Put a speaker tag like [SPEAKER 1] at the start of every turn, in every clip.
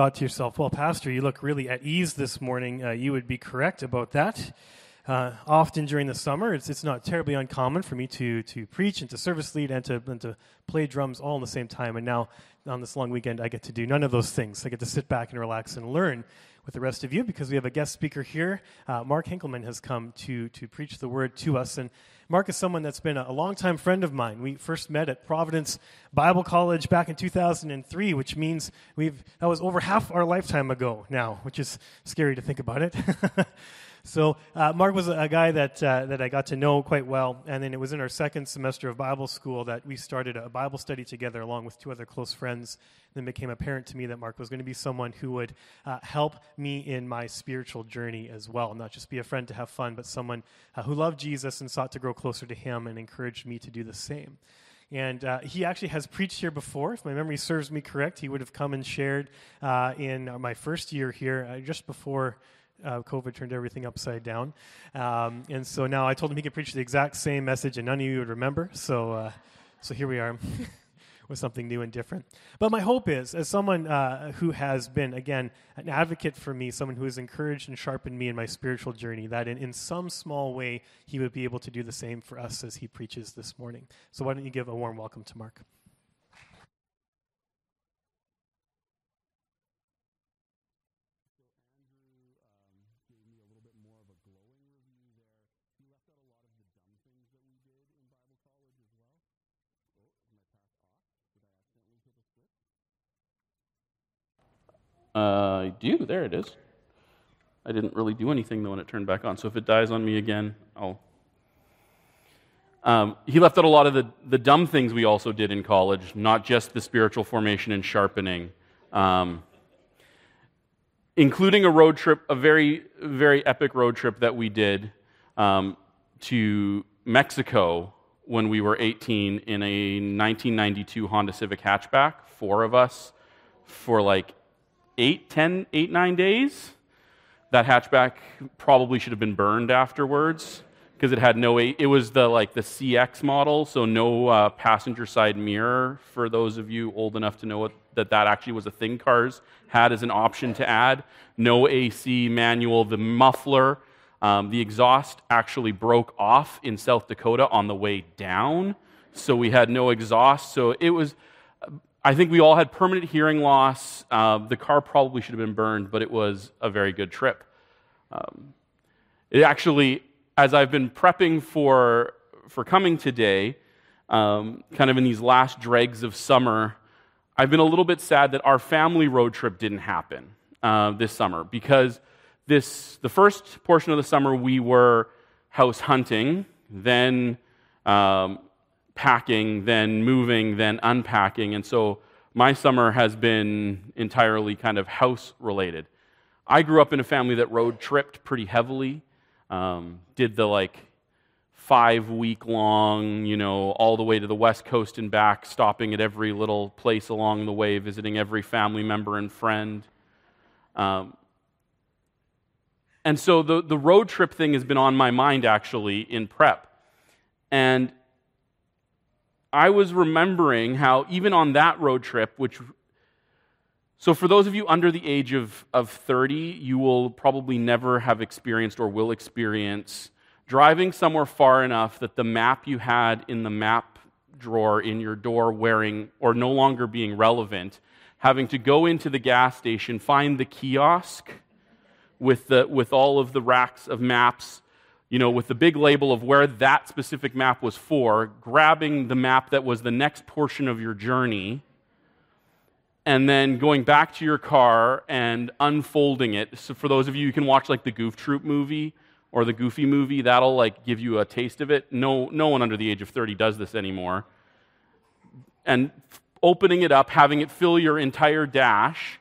[SPEAKER 1] thought to yourself, well, Pastor, you look really at ease this morning, uh, you would be correct about that. Uh, often during the summer, it's, it's not terribly uncommon for me to, to preach and to service lead and to, and to play drums all in the same time. And now, on this long weekend, I get to do none of those things. I get to sit back and relax and learn with the rest of you because we have a guest speaker here. Uh, Mark Hinkelman has come to, to preach the word to us. And Mark is someone that's been a, a longtime friend of mine. We first met at Providence Bible College back in 2003, which means we've, that was over half our lifetime ago now, which is scary to think about it. So uh, Mark was a, guy that uh, that I got to know quite well, and then it was in our second semester of Bible school that we started a Bible study together along with two other close friends. Then became apparent to me that Mark was going to be someone who would uh, help me in my spiritual journey as well, not just be a friend to have fun, but someone uh, who loved Jesus and sought to grow closer to Him and encouraged me to do the same. And uh, he actually has preached here before. If my memory serves me correct, he would have come and shared uh, in my first year here, uh, just before uh, COVID turned everything upside down. Um, and so now I told him he could preach the exact same message, and none of you would remember. So, uh, so here we are. with something new and different. But my hope is, as someone uh, who has been, again, an advocate for me, someone who has encouraged and sharpened me in my spiritual journey, that in, in some small way he would be able to do the same for us as he preaches this morning. So why don't you give a warm welcome to Mark?
[SPEAKER 2] Uh, I do. There it is. I didn't really do anything though when it turned back on. So if it dies on me again, I'll. Um, he left out a lot of the, the dumb things we also did in college, not just the spiritual formation and sharpening, um, including a road trip, a very, very epic road trip that we did um, to Mexico when we were 18 in a 1992 Honda Civic hatchback, four of us, for like eight, ten, eight, nine days. That hatchback probably should have been burned afterwards because it had no. It was the like the CX model, so no uh, passenger side mirror. For those of you old enough to know what, that that actually was a thing cars had as an option to add. No AC manual. The muffler, um, the exhaust actually broke off in South Dakota on the way down, so we had no exhaust. So it was I think we all had permanent hearing loss. Uh, the car probably should have been burned, but it was a very good trip. Um, it actually, as I've been prepping for, for coming today, um, kind of in these last dregs of summer, I've been a little bit sad that our family road trip didn't happen uh, this summer because this, the first portion of the summer we were house hunting, then um, packing, then moving, then unpacking. And so my summer has been entirely kind of house related. I grew up in a family that road tripped pretty heavily, um, did the like five week long, you know, all the way to the West Coast and back, stopping at every little place along the way, visiting every family member and friend. Um, and so the, the road trip thing has been on my mind actually in prep. And I was remembering how, even on that road trip, which so, for those of you under the age of, of 30, you will probably never have experienced or will experience driving somewhere far enough that the map you had in the map drawer in your door wearing or no longer being relevant, having to go into the gas station, find the kiosk with, the, with all of the racks of maps you know, with the big label of where that specific map was for, grabbing the map that was the next portion of your journey, and then going back to your car and unfolding it. So for those of you who can watch like the Goof Troop movie or the Goofy movie, that'll like give you a taste of it. No, no one under the age of 30 does this anymore. And opening it up, having it fill your entire dash,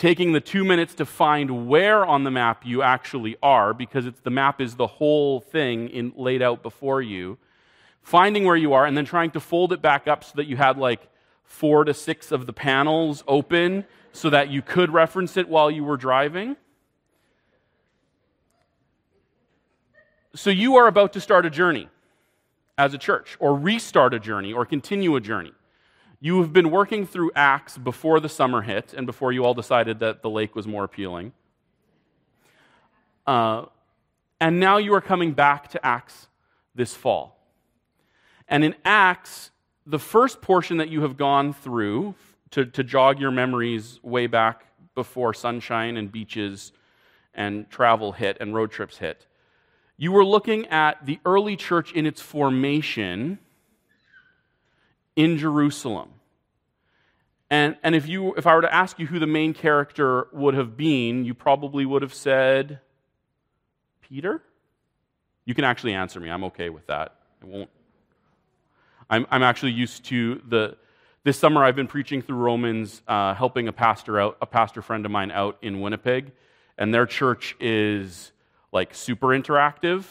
[SPEAKER 2] taking the two minutes to find where on the map you actually are, because it's, the map is the whole thing in, laid out before you, finding where you are, and then trying to fold it back up so that you had like four to six of the panels open so that you could reference it while you were driving. So you are about to start a journey as a church, or restart a journey, or continue a journey. You have been working through Acts before the summer hit and before you all decided that the lake was more appealing. Uh, and now you are coming back to Acts this fall. And in Acts, the first portion that you have gone through to, to jog your memories way back before sunshine and beaches and travel hit and road trips hit, you were looking at the early church in its formation in Jerusalem. And, and if, you, if I were to ask you who the main character would have been, you probably would have said Peter? You can actually answer me. I'm okay with that. I won't. I'm, I'm actually used to the. This summer, I've been preaching through Romans, uh, helping a pastor out, a pastor friend of mine out in Winnipeg, and their church is like super interactive,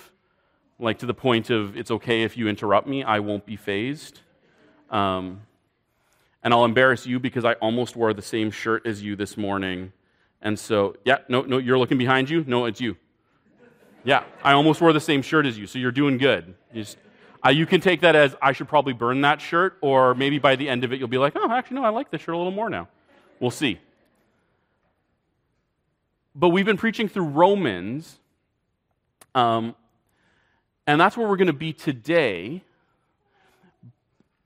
[SPEAKER 2] like to the point of it's okay if you interrupt me, I won't be phased. Um, and I'll embarrass you because I almost wore the same shirt as you this morning. And so, yeah, no, no, you're looking behind you. No, it's you. Yeah, I almost wore the same shirt as you, so you're doing good. You, just, uh, you can take that as I should probably burn that shirt, or maybe by the end of it, you'll be like, oh, actually, no, I like this shirt a little more now. We'll see. But we've been preaching through Romans, um, and that's where we're going to be today.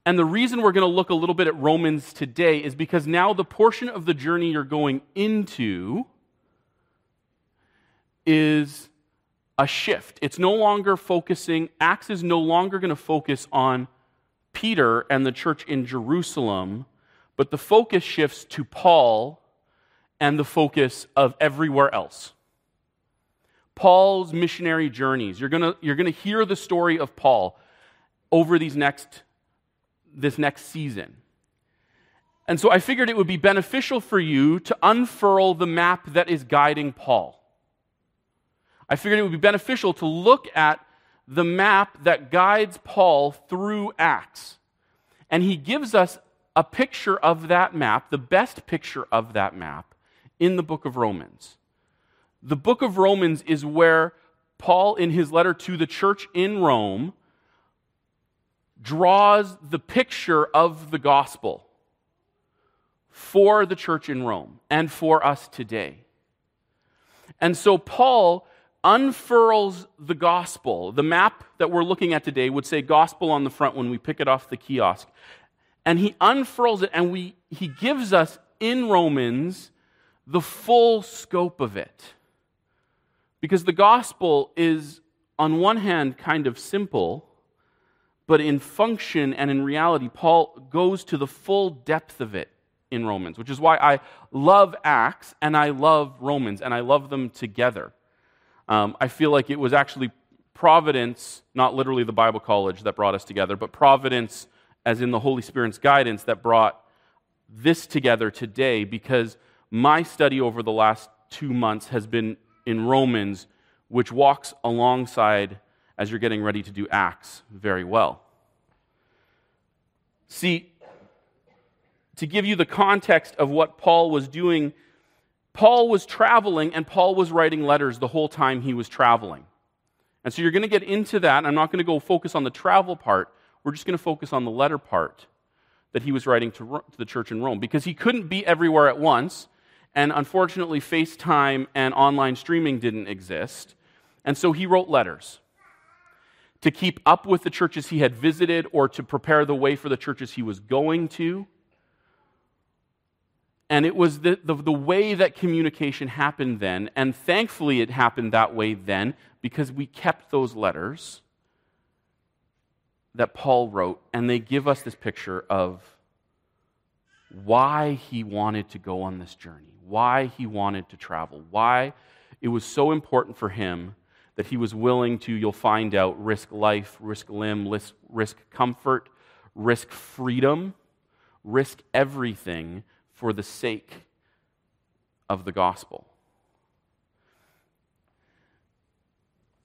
[SPEAKER 2] And the reason we're going to look a little bit at Romans today is because now the portion of the journey you're going into is a shift. It's no longer focusing, Acts is no longer going to focus on Peter and the church in Jerusalem, but the focus shifts to Paul and the focus of everywhere else. Paul's missionary journeys. You're going you're going to hear the story of Paul over these next this next season. And so I figured it would be beneficial for you to unfurl the map that is guiding Paul. I figured it would be beneficial to look at the map that guides Paul through Acts. And he gives us a picture of that map, the best picture of that map, in the book of Romans. The book of Romans is where Paul, in his letter to the church in Rome, draws the picture of the gospel for the church in Rome and for us today. And so Paul unfurls the gospel. The map that we're looking at today would say gospel on the front when we pick it off the kiosk. And he unfurls it and we, he gives us in Romans the full scope of it. Because the gospel is, on one hand, kind of simple but in function and in reality, Paul goes to the full depth of it in Romans, which is why I love Acts and I love Romans, and I love them together. Um, I feel like it was actually providence, not literally the Bible college that brought us together, but providence, as in the Holy Spirit's guidance, that brought this together today because my study over the last two months has been in Romans, which walks alongside as you're getting ready to do Acts very well. See, to give you the context of what Paul was doing, Paul was traveling and Paul was writing letters the whole time he was traveling. And so you're going to get into that. I'm not going to go focus on the travel part. We're just going to focus on the letter part that he was writing to, to the church in Rome because he couldn't be everywhere at once. And unfortunately, FaceTime and online streaming didn't exist. And so he wrote letters to keep up with the churches he had visited or to prepare the way for the churches he was going to. And it was the, the, the, way that communication happened then. And thankfully, it happened that way then because we kept those letters that Paul wrote, and they give us this picture of why he wanted to go on this journey, why he wanted to travel, why it was so important for him that he was willing to, you'll find out, risk life, risk limb, risk, comfort, risk freedom, risk everything for the sake of the gospel.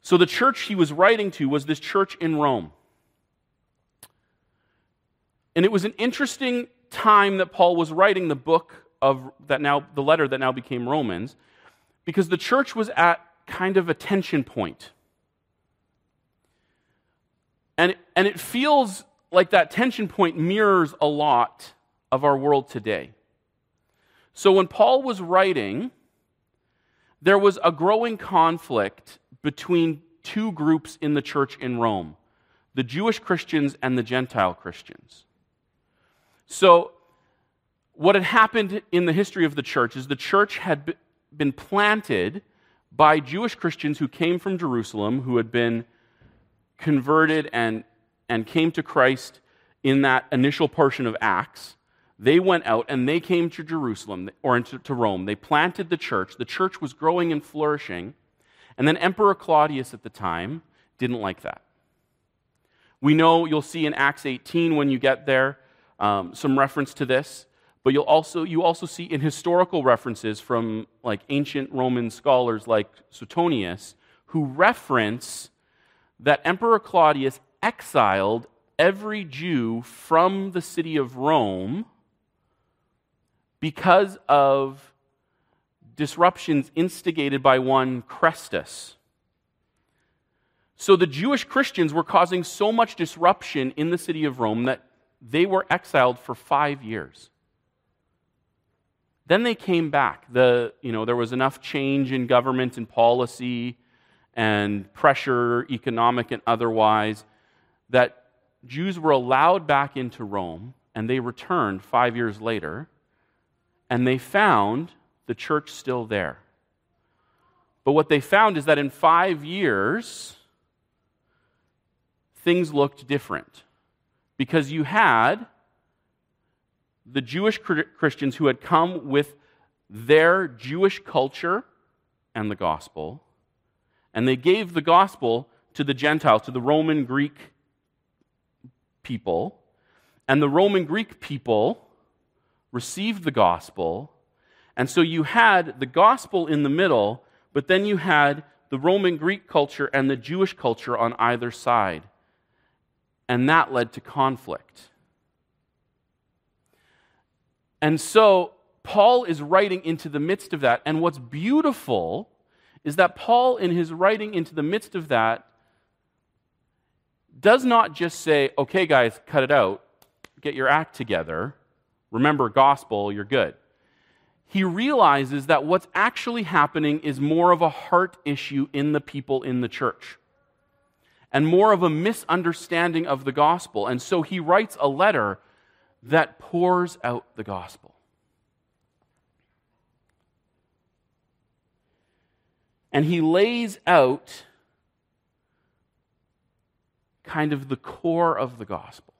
[SPEAKER 2] So the church he was writing to was this church in Rome. And it was an interesting time that Paul was writing the book of that now the letter that now became Romans because the church was at kind of a tension point. And, and it feels like that tension point mirrors a lot of our world today. So when Paul was writing, there was a growing conflict between two groups in the church in Rome the Jewish Christians and the Gentile Christians. So, what had happened in the history of the church is the church had been planted by Jewish Christians who came from Jerusalem, who had been converted and, and came to Christ in that initial portion of Acts. They went out and they came to Jerusalem or into, to Rome. They planted the church. The church was growing and flourishing. And then Emperor Claudius at the time didn't like that. We know you'll see in Acts 18 when you get there um, some reference to this, but you'll also, you also see in historical references from like ancient Roman scholars like Suetonius who reference that Emperor Claudius exiled every Jew from the city of Rome because of disruptions instigated by one Chrestus. So the Jewish Christians were causing so much disruption in the city of Rome that they were exiled for five years. Then they came back. The, you know, there was enough change in government and policy and pressure, economic and otherwise, that Jews were allowed back into Rome, and they returned five years later, and they found the church still there. But what they found is that in five years, things looked different because you had the Jewish Christians who had come with their Jewish culture and the gospel, and they gave the gospel to the Gentiles, to the Roman Greek people, and the Roman Greek people received the gospel. And so you had the gospel in the middle, but then you had the Roman Greek culture and the Jewish culture on either side and that led to conflict. And so Paul is writing into the midst of that. And what's beautiful is that Paul, in his writing into the midst of that, does not just say, okay, guys, cut it out, get your act together, remember gospel, you're good. He realizes that what's actually happening is more of a heart issue in the people in the church and more of a misunderstanding of the gospel. And so he writes a letter that pours out the gospel. And he lays out kind of the core of the gospel.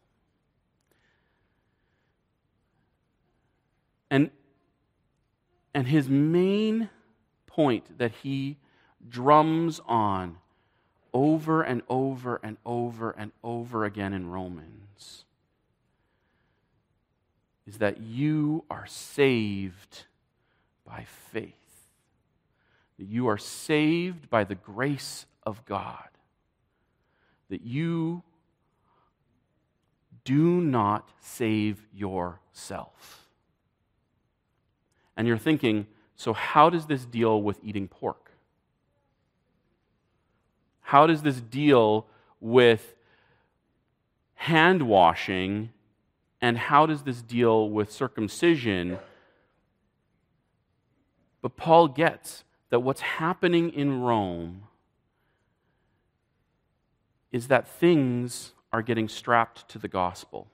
[SPEAKER 2] And, and his main point that he drums on over and over and over and over again in Romans is that you are saved by faith. That you are saved by the grace of God. That you do not save yourself. And you're thinking, so how does this deal with eating pork? How does this deal with hand washing? And how does this deal with circumcision? But Paul gets that what's happening in Rome is that things are getting strapped to the gospel.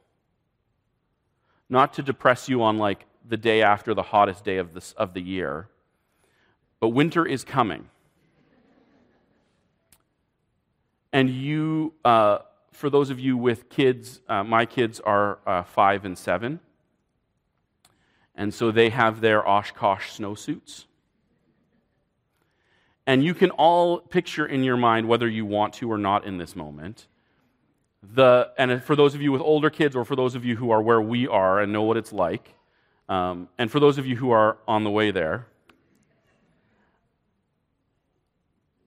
[SPEAKER 2] Not to depress you on like the day after the hottest day of, this, of the year, but winter is coming. And you, uh, for those of you with kids, uh, my kids are uh, five and seven. And so they have their Oshkosh snowsuits. And you can all picture in your mind, whether you want to or not in this moment, the, and for those of you with older kids or for those of you who are where we are and know what it's like, um, and for those of you who are on the way there,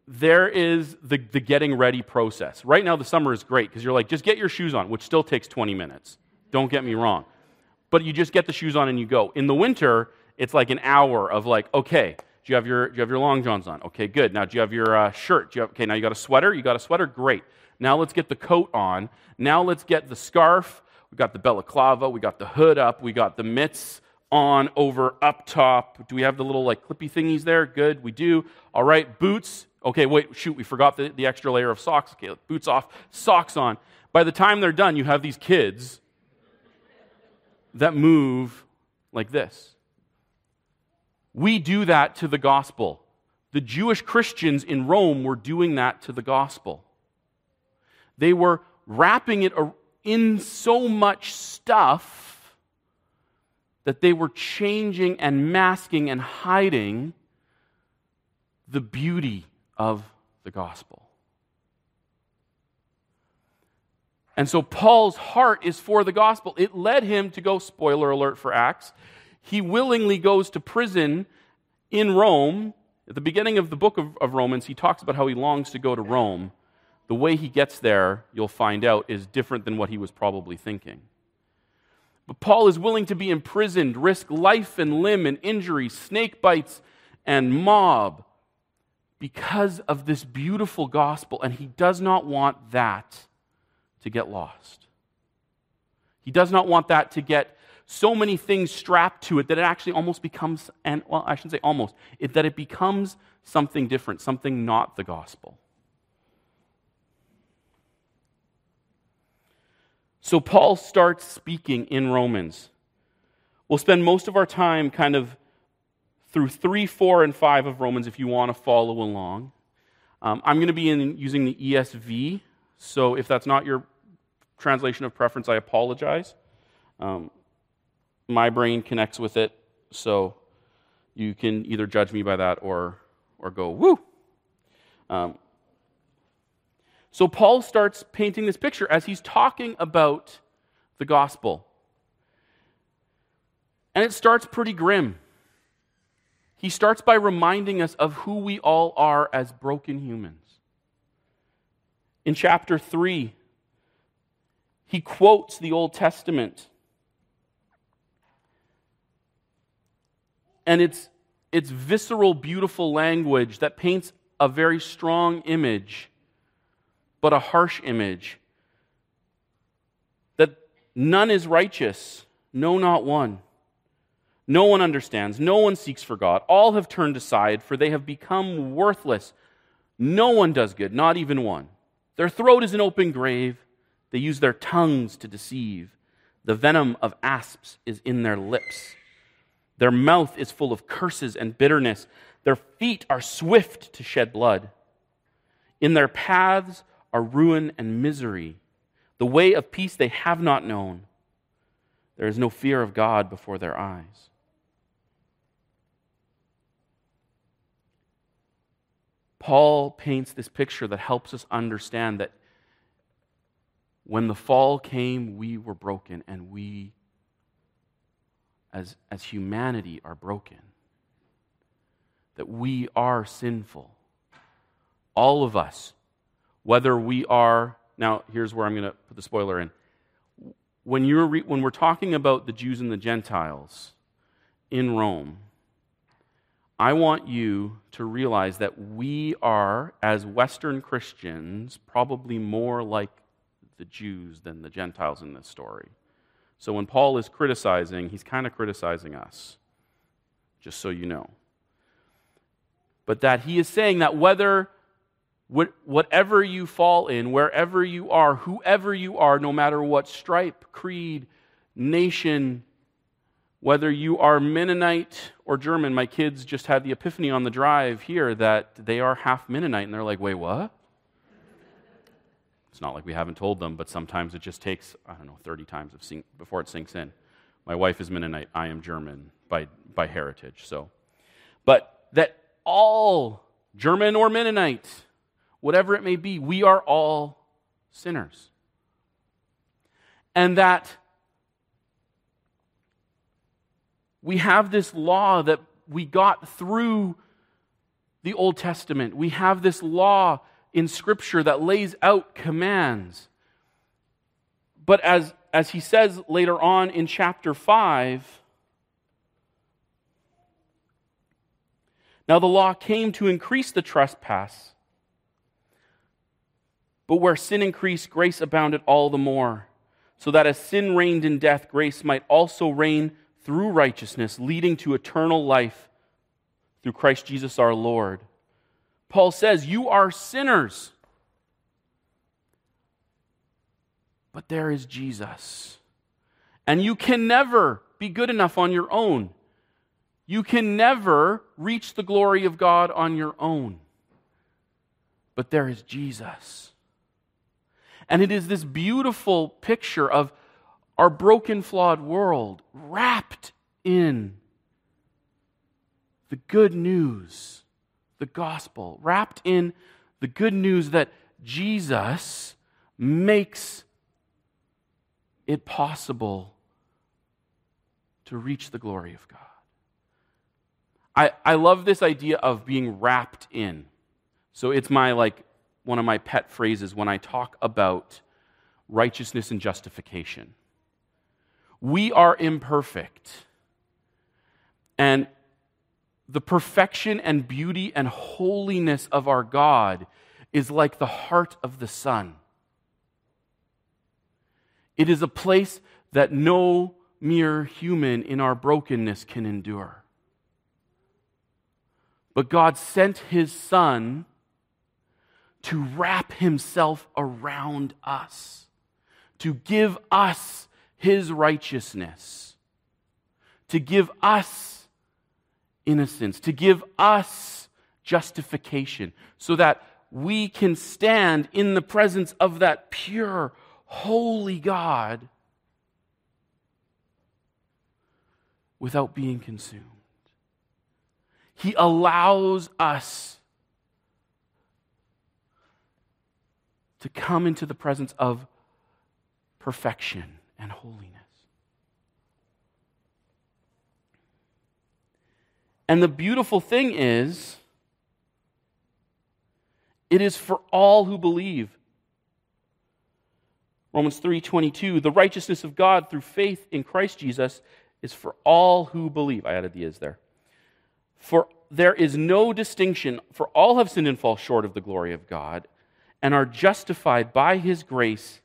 [SPEAKER 2] there is the, the getting ready process. Right now, the summer is great because you're like, just get your shoes on, which still takes 20 minutes. Don't get me wrong. But you just get the shoes on and you go. In the winter, it's like an hour of like, okay, do you have your, do you have your long johns on? Okay, good. Now, do you have your uh, shirt? Do you have, okay, now you got a sweater? You got a sweater? Great. Now let's get the coat on. Now let's get the scarf we got the balaclava, we got the hood up, we got the mitts on over up top. Do we have the little like clippy thingies there? Good, we do. All right, boots. Okay, wait, shoot, we forgot the, the extra layer of socks. Okay, boots off, socks on. By the time they're done, you have these kids that move like this. We do that to the gospel. The Jewish Christians in Rome were doing that to the gospel. They were wrapping it in so much stuff that they were changing and masking and hiding the beauty of the gospel. And so Paul's heart is for the gospel. It led him to go, spoiler alert for Acts. He willingly goes to prison in Rome. At the beginning of the book of, of, Romans, he talks about how he longs to go to Rome. The way he gets there, you'll find out, is different than what he was probably thinking. But Paul is willing to be imprisoned, risk life and limb and injury, snake bites and mob because of this beautiful gospel, and he does not want that to get lost. He does not want that to get so many things strapped to it that it actually almost becomes, and well, I shouldn't say almost, it, that it becomes something different, something not the gospel. So Paul starts speaking in Romans. We'll spend most of our time kind of through 3, 4, and 5 of Romans if you want to follow along. Um, I'm going to be in, using the ESV, so if that's not your translation of preference, I apologize. Um, my brain connects with it, so you can either judge me by that or, or go, woo. Um, so Paul starts painting this picture as he's talking about the gospel. And it starts pretty grim. He starts by reminding us of who we all are as broken humans. In chapter 3, he quotes the Old Testament. And it's, it's visceral, beautiful language that paints a very strong image, but a harsh image. That none is righteous, no, not one. No one understands, no one seeks for God. All have turned aside, for they have become worthless. No one does good, not even one. Their throat is an open grave. They use their tongues to deceive. The venom of asps is in their lips. Their mouth is full of curses and bitterness. Their feet are swift to shed blood. In their paths are ruin and misery. The way of peace they have not known. There is no fear of God before their eyes. Paul paints this picture that helps us understand that when the fall came, we were broken, and we, as, as humanity, are broken. That we are sinful. All of us, whether we are, now here's where I'm going to put the spoiler in. When, you're re, when we're talking about the Jews and the Gentiles in Rome, I want you to realize that we are, as Western Christians, probably more like the Jews than the Gentiles in this story. So when Paul is criticizing, he's kind of criticizing us, just so you know. But that he is saying that whether whatever you fall in, wherever you are, whoever you are, no matter what stripe, creed, nation, whether you are Mennonite or German, my kids just had the epiphany on the drive here that they are half Mennonite, and they're like, wait, what? It's not like we haven't told them, but sometimes it just takes, I don't know, 30 times sink, before it sinks in. My wife is Mennonite. I am German by, by heritage. So, But that all, German or Mennonite, whatever it may be, we are all sinners. And that we have this law that we got through the Old Testament. We have this law in Scripture that lays out commands. But as, as he says later on in chapter 5, now the law came to increase the trespass. But where sin increased, grace abounded all the more, so that as sin reigned in death, grace might also reign through righteousness, leading to eternal life through Christ Jesus our Lord. Paul says, You are sinners, but there is Jesus. And you can never be good enough on your own. You can never reach the glory of God on your own. But there is Jesus. And it is this beautiful picture of our broken, flawed world wrapped in the good news, the gospel, wrapped in the good news that Jesus makes it possible to reach the glory of God. I, I love this idea of being wrapped in. So it's my like one of my pet phrases when I talk about righteousness and justification. We are imperfect. And the perfection and beauty and holiness of our God is like the heart of the sun. It is a place that no mere human in our brokenness can endure. But God sent his Son to wrap himself around us, to give us his righteousness, to give us innocence, to give us justification, so that we can stand in the presence of that pure, holy God without being consumed. He allows us to come into the presence of perfection and holiness. And the beautiful thing is, it is for all who believe. Romans 3:22 The righteousness of God through faith in Christ Jesus is for all who believe. I added the is there. For there is no distinction, for all have sinned and fall short of the glory of God, and are justified by his grace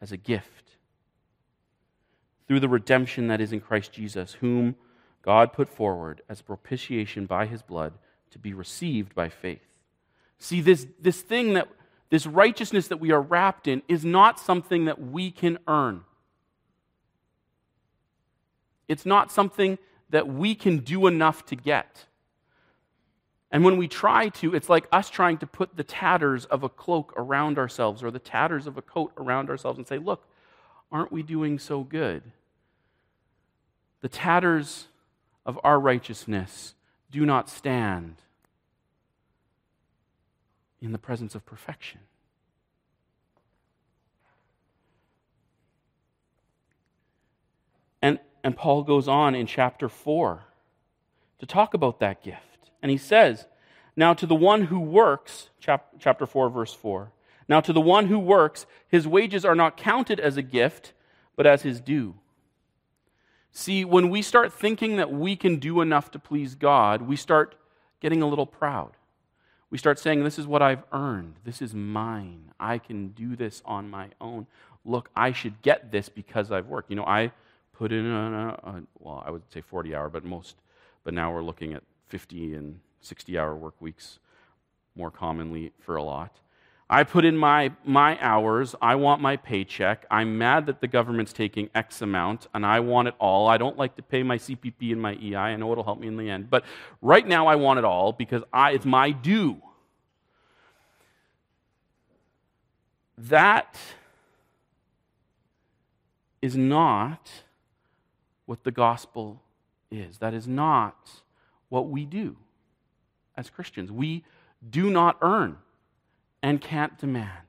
[SPEAKER 2] as a gift through the redemption that is in Christ Jesus, whom God put forward as propitiation by his blood to be received by faith. See, this, this thing that, this righteousness that we are wrapped in is not something that we can earn. It's not something that we can do enough to get. And when we try to, it's like us trying to put the tatters of a cloak around ourselves or the tatters of a coat around ourselves and say, Look, aren't we doing so good? The tatters of our righteousness do not stand in the presence of perfection. And, and Paul goes on in chapter 4 to talk about that gift. And he says, Now to the one who works, chap- chapter 4, verse 4, now to the one who works, his wages are not counted as a gift, but as his due. See, when we start thinking that we can do enough to please God, we start getting a little proud. We start saying, This is what I've earned. This is mine. I can do this on my own. Look, I should get this because I've worked. You know, I put in a, a well, I would say 40 hour, but most, but now we're looking at 50 and 60 hour work weeks more commonly for a lot. I put in my, my hours. I want my paycheck. I'm mad that the government's taking X amount and I want it all. I don't like to pay my CPP and my EI. I know it'll help me in the end. But right now I want it all because I, it's my due. That is not what the gospel is. That is not what we do as Christians. We do not earn and can't demand,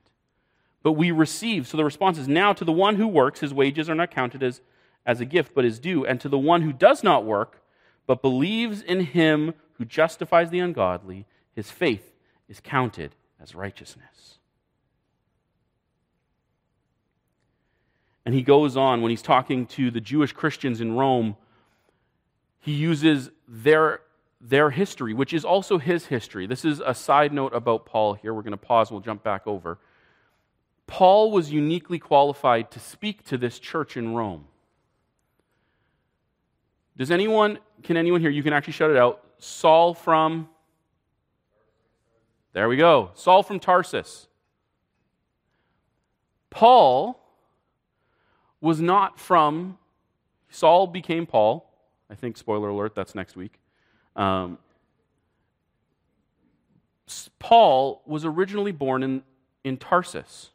[SPEAKER 2] but we receive. So the response is now to the one who works, his wages are not counted as, as a gift, but is due. And to the one who does not work, but believes in him who justifies the ungodly, his faith is counted as righteousness. And he goes on when he's talking to the Jewish Christians in Rome, he uses their their history, which is also his history. This is a side note about Paul here. We're going to pause, and we'll jump back over. Paul was uniquely qualified to speak to this church in Rome. Does anyone, can anyone here, you can actually shout it out, Saul from, there we go, Saul from Tarsus. Paul was not from, Saul became Paul. I think, spoiler alert, that's next week. Um, Paul was originally born in, in Tarsus,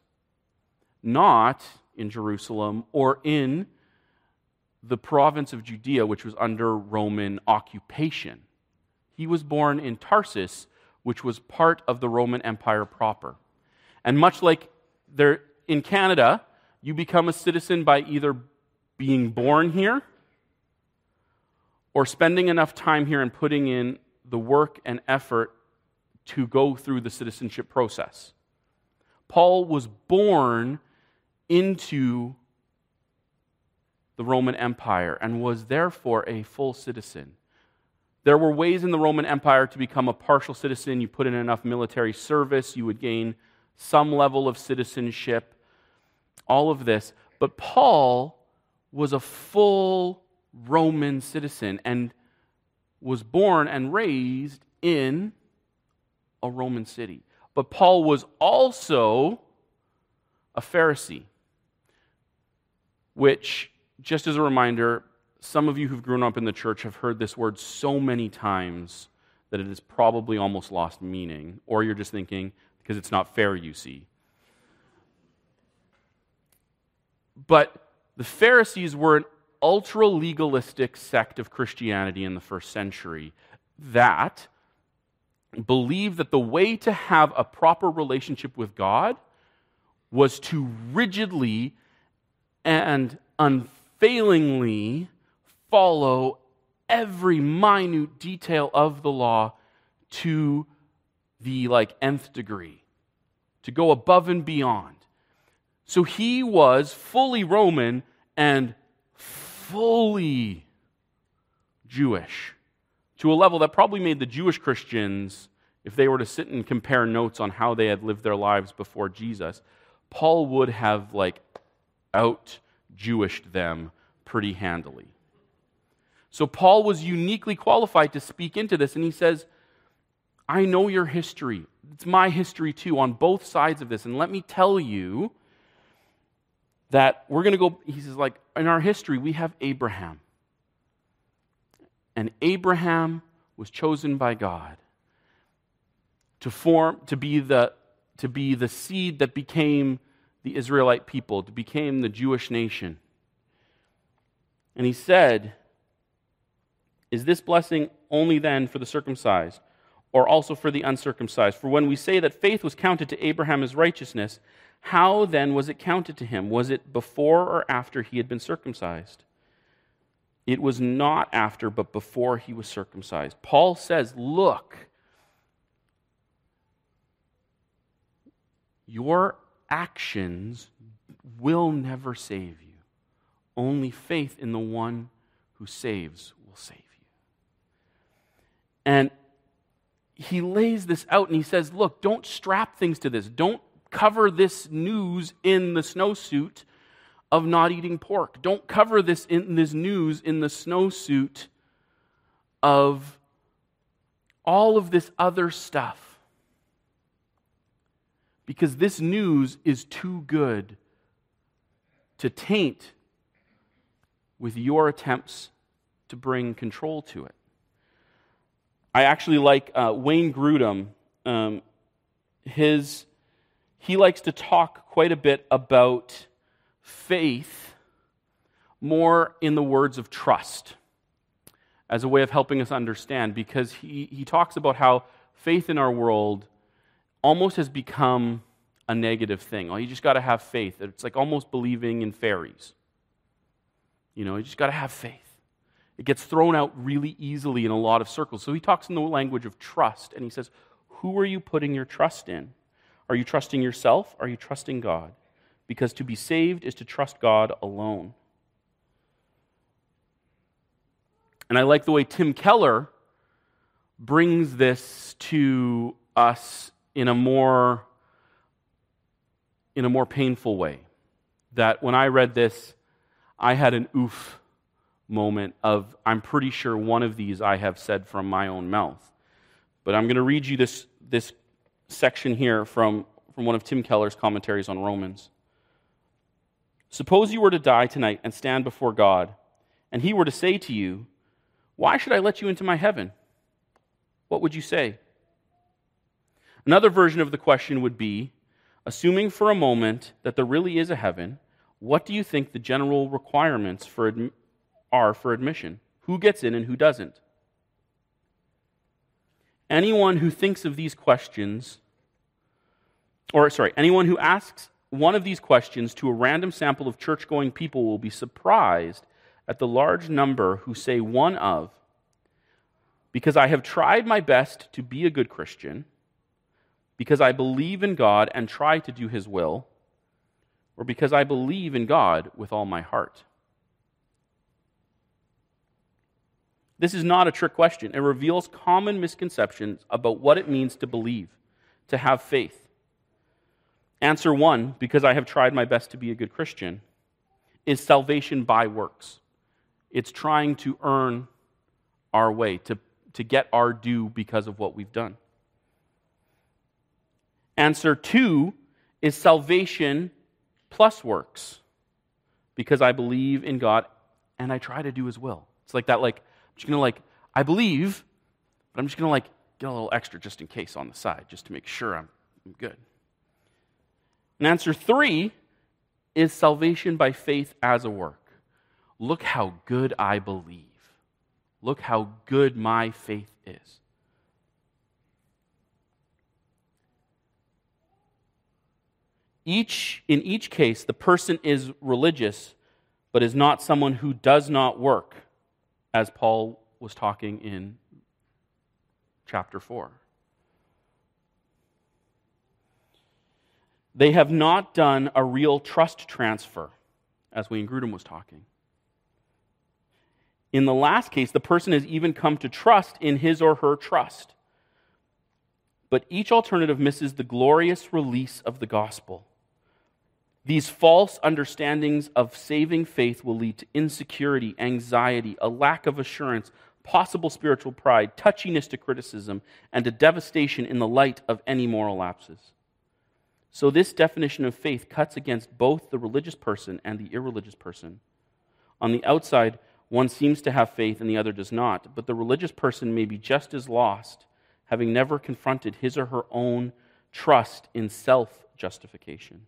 [SPEAKER 2] not in Jerusalem or in the province of Judea, which was under Roman occupation. He was born in Tarsus, which was part of the Roman Empire proper. And much like there in Canada, you become a citizen by either being born here or spending enough time here and putting in the work and effort to go through the citizenship process. Paul was born into the Roman Empire and was therefore a full citizen. There were ways in the Roman Empire to become a partial citizen. You put in enough military service, you would gain some level of citizenship, all of this. But Paul was a full Roman citizen and was born and raised in a Roman city. But Paul was also a Pharisee, which, just as a reminder, some of you who've grown up in the church have heard this word so many times that it has probably almost lost meaning, or you're just thinking, because it's not fair, you see. But the Pharisees were an ultra legalistic sect of Christianity in the first century that believed that the way to have a proper relationship with God was to rigidly and unfailingly follow every minute detail of the law to the like nth degree to go above and beyond. So he was fully roman and fully jewish to a level that probably made the Jewish Christians, if they were to sit and compare notes on how they had lived their lives before Jesus, Paul would have like out Jewished them pretty handily. So Paul was uniquely qualified to speak into this, and he says, I know your history. It's my history too, on both sides of this. And let me tell you that we're going to go, he says, like, in our history, we have Abraham. And Abraham was chosen by God to form to be the to be the seed that became the Israelite people, to became the Jewish nation. And he said, Is this blessing only then for the circumcised, or also for the uncircumcised? For when we say that faith was counted to Abraham as righteousness, how then was it counted to him? Was it before or after he had been circumcised? It was not after, but before he was circumcised. Paul says, Look, your actions will never save you. Only faith in the one who saves will save you. And he lays this out and he says, Look, don't strap things to this. Don't cover this news in the snowsuit of not eating pork. Don't cover this in this news in the snowsuit of all of this other stuff. Because this news is too good to taint with your attempts to bring control to it. I actually like uh, Wayne Grudem. Um, his, he likes to talk quite a bit about faith more in the words of trust as a way of helping us understand because he, he talks about how faith in our world almost has become a negative thing. You just got to have faith. It's like almost believing in fairies. You know, you just got to have faith. It gets thrown out really easily in a lot of circles. So he talks in the language of trust and he says, Who are you putting your trust in? Are you trusting yourself? Are you trusting God? because to be saved is to trust God alone. And I like the way Tim Keller brings this to us in a more in a more painful way. That when I read this, I had an oof moment of, I'm pretty sure one of these I have said from my own mouth. But I'm going to read you this, this section here from, from one of Tim Keller's commentaries on Romans. Suppose you were to die tonight and stand before God, and he were to say to you, Why should I let you into my heaven? What would you say? Another version of the question would be assuming for a moment that there really is a heaven, what do you think the general requirements for are for admission? Who gets in and who doesn't? Anyone who thinks of these questions, or sorry, anyone who asks one of these questions to a random sample of church going people will be surprised at the large number who say one of, because I have tried my best to be a good Christian, because I believe in God and try to do his will, or because I believe in God with all my heart. This is not a trick question. It reveals common misconceptions about what it means to believe, to have faith. Answer one, because I have tried my best to be a good Christian, is salvation by works. It's trying to earn our way, to, to get our due because of what we've done. Answer two is salvation plus works, because I believe in God and I try to do His will. It's like that, like, just going to like, I believe, but I'm just going to like get a little extra just in case on the side, just to make sure I'm, I'm good. And answer three is salvation by faith as a work. Look how good I believe. Look how good my faith is. Each, in each case, the person is religious, but is not someone who does not work as Paul was talking in chapter 4. They have not done a real trust transfer, as Wayne Grudem was talking. In the last case, the person has even come to trust in his or her trust. But each alternative misses the glorious release of the gospel. These false understandings of saving faith will lead to insecurity, anxiety, a lack of assurance, possible spiritual pride, touchiness to criticism, and a devastation in the light of any moral lapses. So, this definition of faith cuts against both the religious person and the irreligious person. On the outside, one seems to have faith and the other does not, but the religious person may be just as lost, having never confronted his or her own trust in self justification.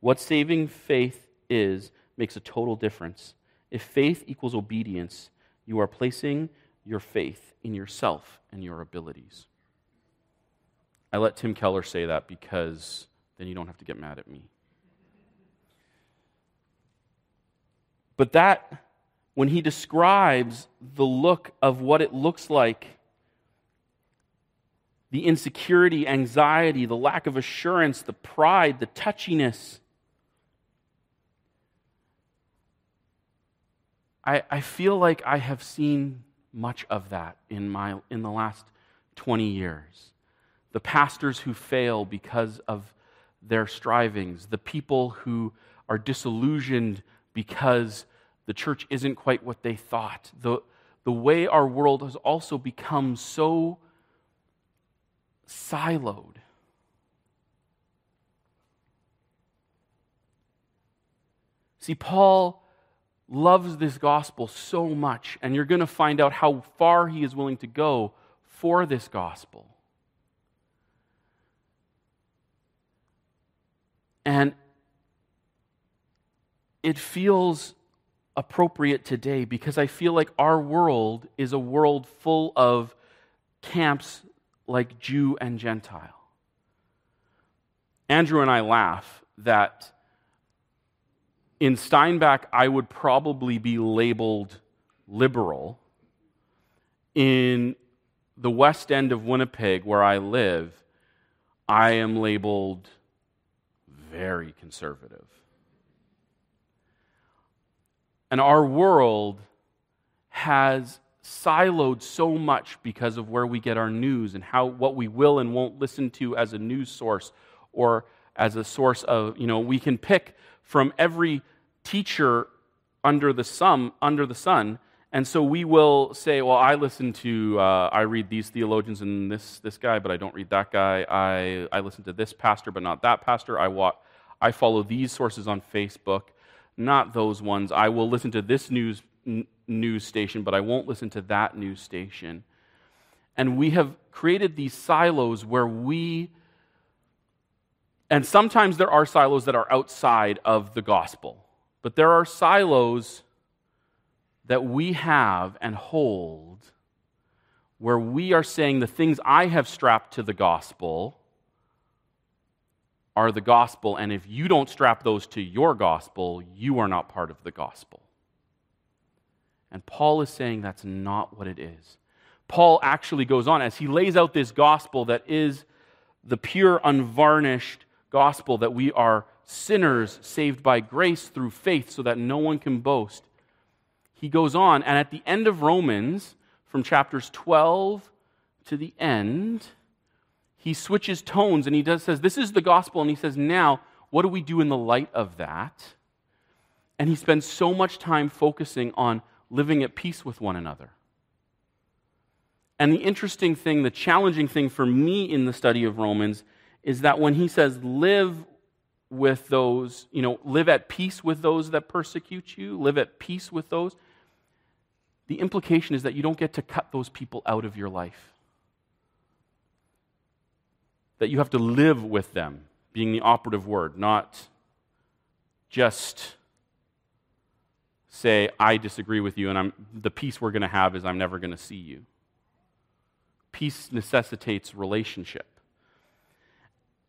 [SPEAKER 2] What saving faith is makes a total difference. If faith equals obedience, you are placing your faith in yourself and your abilities. I let Tim Keller say that because then you don't have to get mad at me. But that, when he describes the look of what it looks like, the insecurity, anxiety, the lack of assurance, the pride, the touchiness, I, I feel like I have seen much of that in, my, in the last 20 years. The pastors who fail because of their strivings, the people who are disillusioned because the church isn't quite what they thought, the, the way our world has also become so siloed. See, Paul loves this gospel so much, and you're going to find out how far he is willing to go for this gospel. And it feels appropriate today because I feel like our world is a world full of camps like Jew and Gentile. Andrew and I laugh that in Steinbach, I would probably be labeled liberal. In the west end of Winnipeg, where I live, I am labeled very conservative. And our world has siloed so much because of where we get our news and how what we will and won't listen to as a news source or as a source of, you know, we can pick from every teacher under the sun, under the sun. And so we will say, well, I listen to, uh, I read these theologians and this, this guy, but I don't read that guy. I, I listen to this pastor, but not that pastor. I, walk, I follow these sources on Facebook, not those ones. I will listen to this news, n- news station, but I won't listen to that news station. And we have created these silos where we, and sometimes there are silos that are outside of the gospel, but there are silos that we have and hold where we are saying the things I have strapped to the gospel are the gospel, and if you don't strap those to your gospel, you are not part of the gospel. And Paul is saying that's not what it is. Paul actually goes on as he lays out this gospel that is the pure, unvarnished gospel that we are sinners saved by grace through faith so that no one can boast he goes on, and at the end of Romans, from chapters 12 to the end, he switches tones and he does, says, This is the gospel. And he says, Now, what do we do in the light of that? And he spends so much time focusing on living at peace with one another. And the interesting thing, the challenging thing for me in the study of Romans is that when he says live with those, you know, live at peace with those that persecute you, live at peace with those, the implication is that you don't get to cut those people out of your life. That you have to live with them, being the operative word, not just say, I disagree with you, and I'm, the peace we're going to have is I'm never going to see you. Peace necessitates relationship.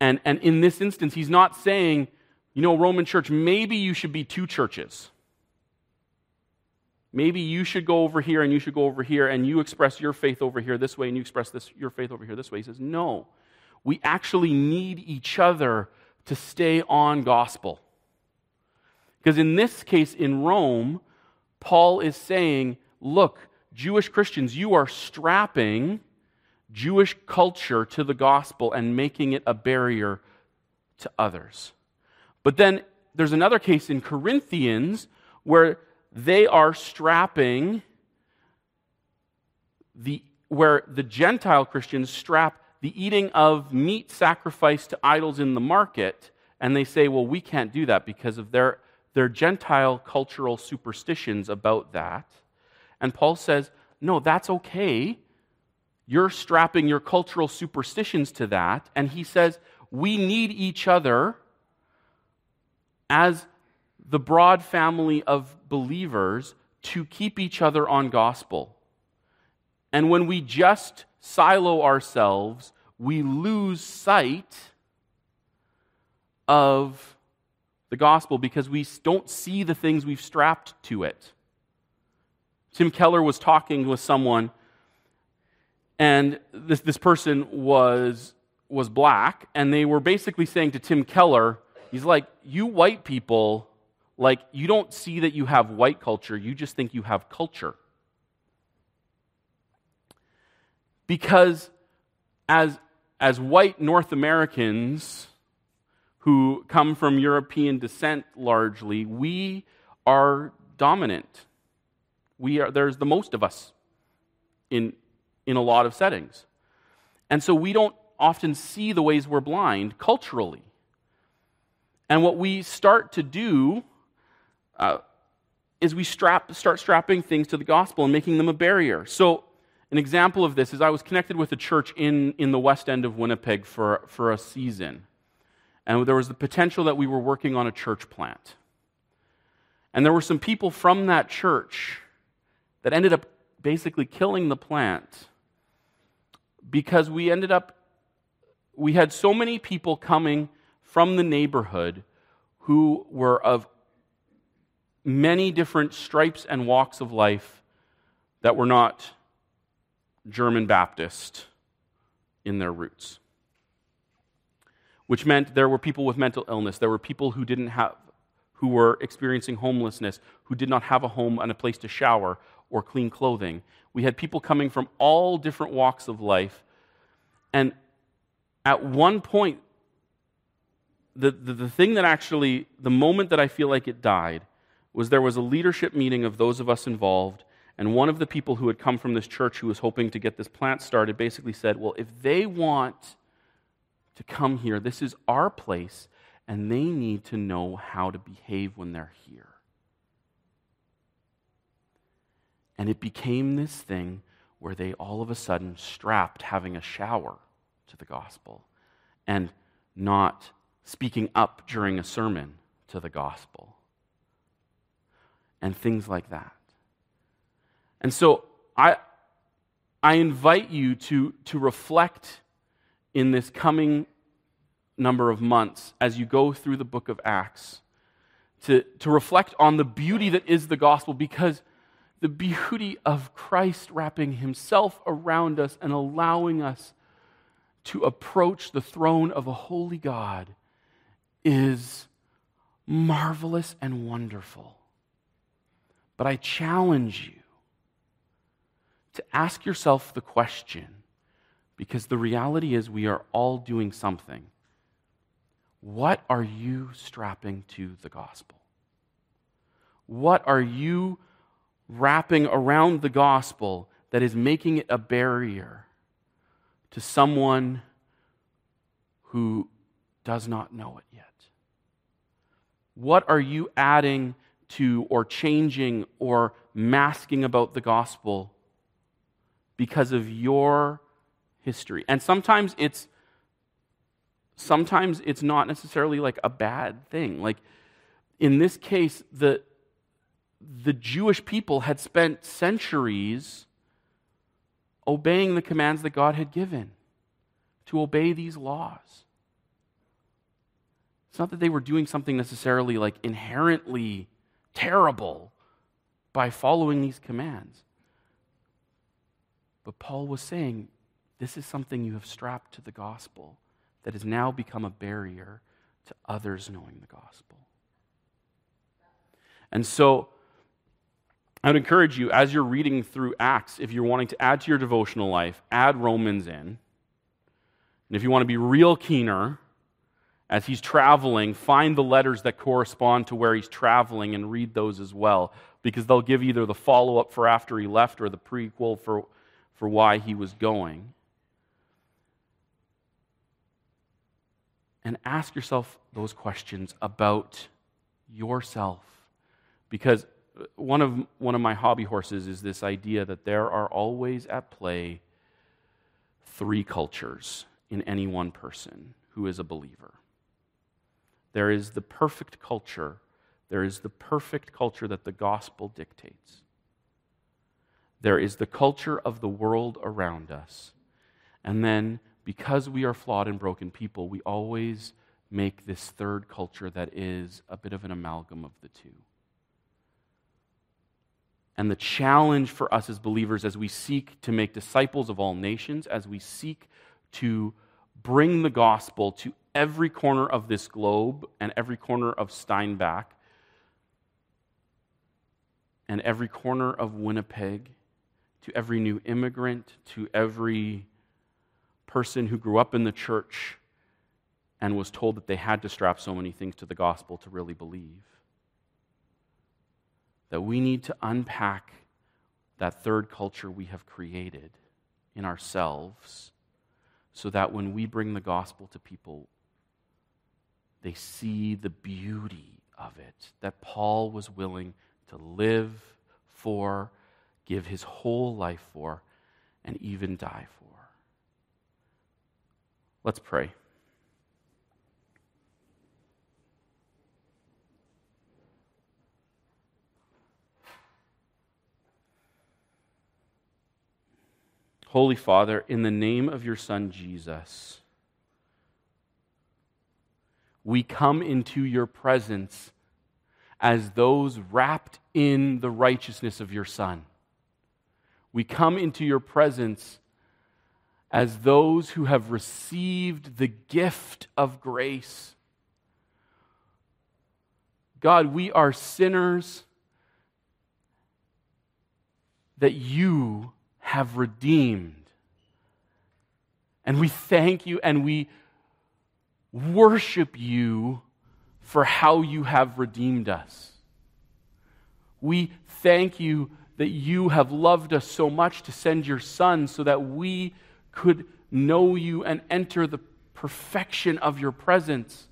[SPEAKER 2] And, and in this instance, he's not saying, you know, Roman church, maybe you should be two churches. Maybe you should go over here and you should go over here and you express your faith over here this way and you express this, your faith over here this way. He says, no. We actually need each other to stay on gospel. Because in this case, in Rome, Paul is saying, look, Jewish Christians, you are strapping Jewish culture to the gospel and making it a barrier to others. But then there's another case in Corinthians where they are strapping the where the Gentile Christians strap the eating of meat sacrificed to idols in the market, and they say, well, we can't do that because of their, their Gentile cultural superstitions about that. And Paul says, no, that's okay. You're strapping your cultural superstitions to that. And he says, we need each other as the broad family of believers to keep each other on gospel. And when we just silo ourselves, we lose sight of the gospel because we don't see the things we've strapped to it. Tim Keller was talking with someone, and this, this person was, was black, and they were basically saying to Tim Keller, he's like, You white people like you don't see that you have white culture, you just think you have culture. Because as, as white North Americans who come from European descent largely, we are dominant. We are, there's the most of us in, in a lot of settings. And so we don't often see the ways we're blind culturally. And what we start to do uh, is we strap, start strapping things to the gospel and making them a barrier. So, an example of this is I was connected with a church in, in the west end of Winnipeg for, for a season. And there was the potential that we were working on a church plant. And there were some people from that church that ended up basically killing the plant because we ended up, we had so many people coming from the neighborhood who were of many different stripes and walks of life that were not German Baptist in their roots. Which meant there were people with mental illness, there were people who didn't have who were experiencing homelessness, who did not have a home and a place to shower or clean clothing. We had people coming from all different walks of life. And at one point, the, the, the thing that actually, the moment that I feel like it died, was there was a leadership meeting of those of us involved, and one of the people who had come from this church who was hoping to get this plant started basically said, Well, if they want to come here, this is our place, and they need to know how to behave when they're here. And it became this thing where they all of a sudden strapped having a shower to the gospel and not speaking up during a sermon to the gospel and things like that. And so I, I invite you to, to reflect in this coming number of months as you go through the book of Acts to, to reflect on the beauty that is the gospel because the beauty of Christ wrapping himself around us and allowing us to approach the throne of a holy God is marvelous and wonderful. But I challenge you to ask yourself the question, because the reality is we are all doing something. What are you strapping to the gospel? What are you wrapping around the gospel that is making it a barrier to someone who does not know it yet? What are you adding to or changing or masking about the gospel because of your history? And sometimes it's sometimes it's not necessarily like a bad thing. Like in this case, the the Jewish people had spent centuries obeying the commands that God had given to obey these laws. It's not that they were doing something necessarily like inherently terrible by following these commands. But Paul was saying, this is something you have strapped to the gospel that has now become a barrier to others knowing the gospel. And so, I would encourage you, as you're reading through Acts, if you're wanting to add to your devotional life, add Romans in. And if you want to be real keener, as he's traveling, find the letters that correspond to where he's traveling and read those as well, because they'll give either the follow up for after he left or the prequel for, for why he was going. And ask yourself those questions about yourself. Because one of, one of my hobby horses is this idea that there are always at play three cultures in any one person who is a believer. There is the perfect culture, there is the perfect culture that the gospel dictates. There is the culture of the world around us. And then, because we are flawed and broken people, we always make this third culture that is a bit of an amalgam of the two. And the challenge for us as believers as we seek to make disciples of all nations, as we seek to bring the gospel to every corner of this globe and every corner of Steinbach and every corner of Winnipeg, to every new immigrant, to every person who grew up in the church and was told that they had to strap so many things to the gospel to really believe that we need to unpack that third culture we have created in ourselves so that when we bring the gospel to people, they see the beauty of it that Paul was willing to live for, give his whole life for, and even die for. Let's pray. Holy Father, in the name of your Son Jesus, we come into your presence as those wrapped in the righteousness of your Son. We come into your presence as those who have received the gift of grace. God, we are sinners that you have redeemed. And we thank you and we worship you for how you have redeemed us. We thank you that you have loved us so much to send your Son so that we could know you and enter the perfection of your presence.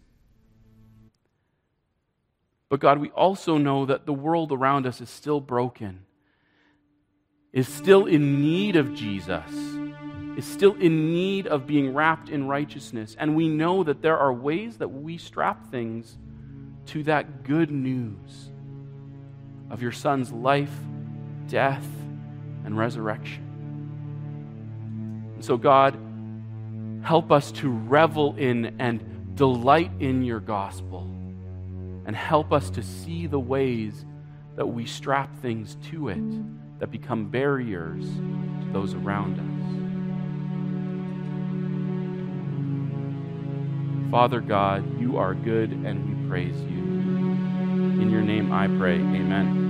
[SPEAKER 2] But God, we also know that the world around us is still broken, is still in need of Jesus, is still in need of being wrapped in righteousness. And we know that there are ways that we strap things to that good news of your Son's life, death, and resurrection. And so, God, help us to revel in and delight in your gospel and help us to see the ways that we strap things to it that become barriers to those around us. Father God, you are good and we praise you. In your name I pray. Amen.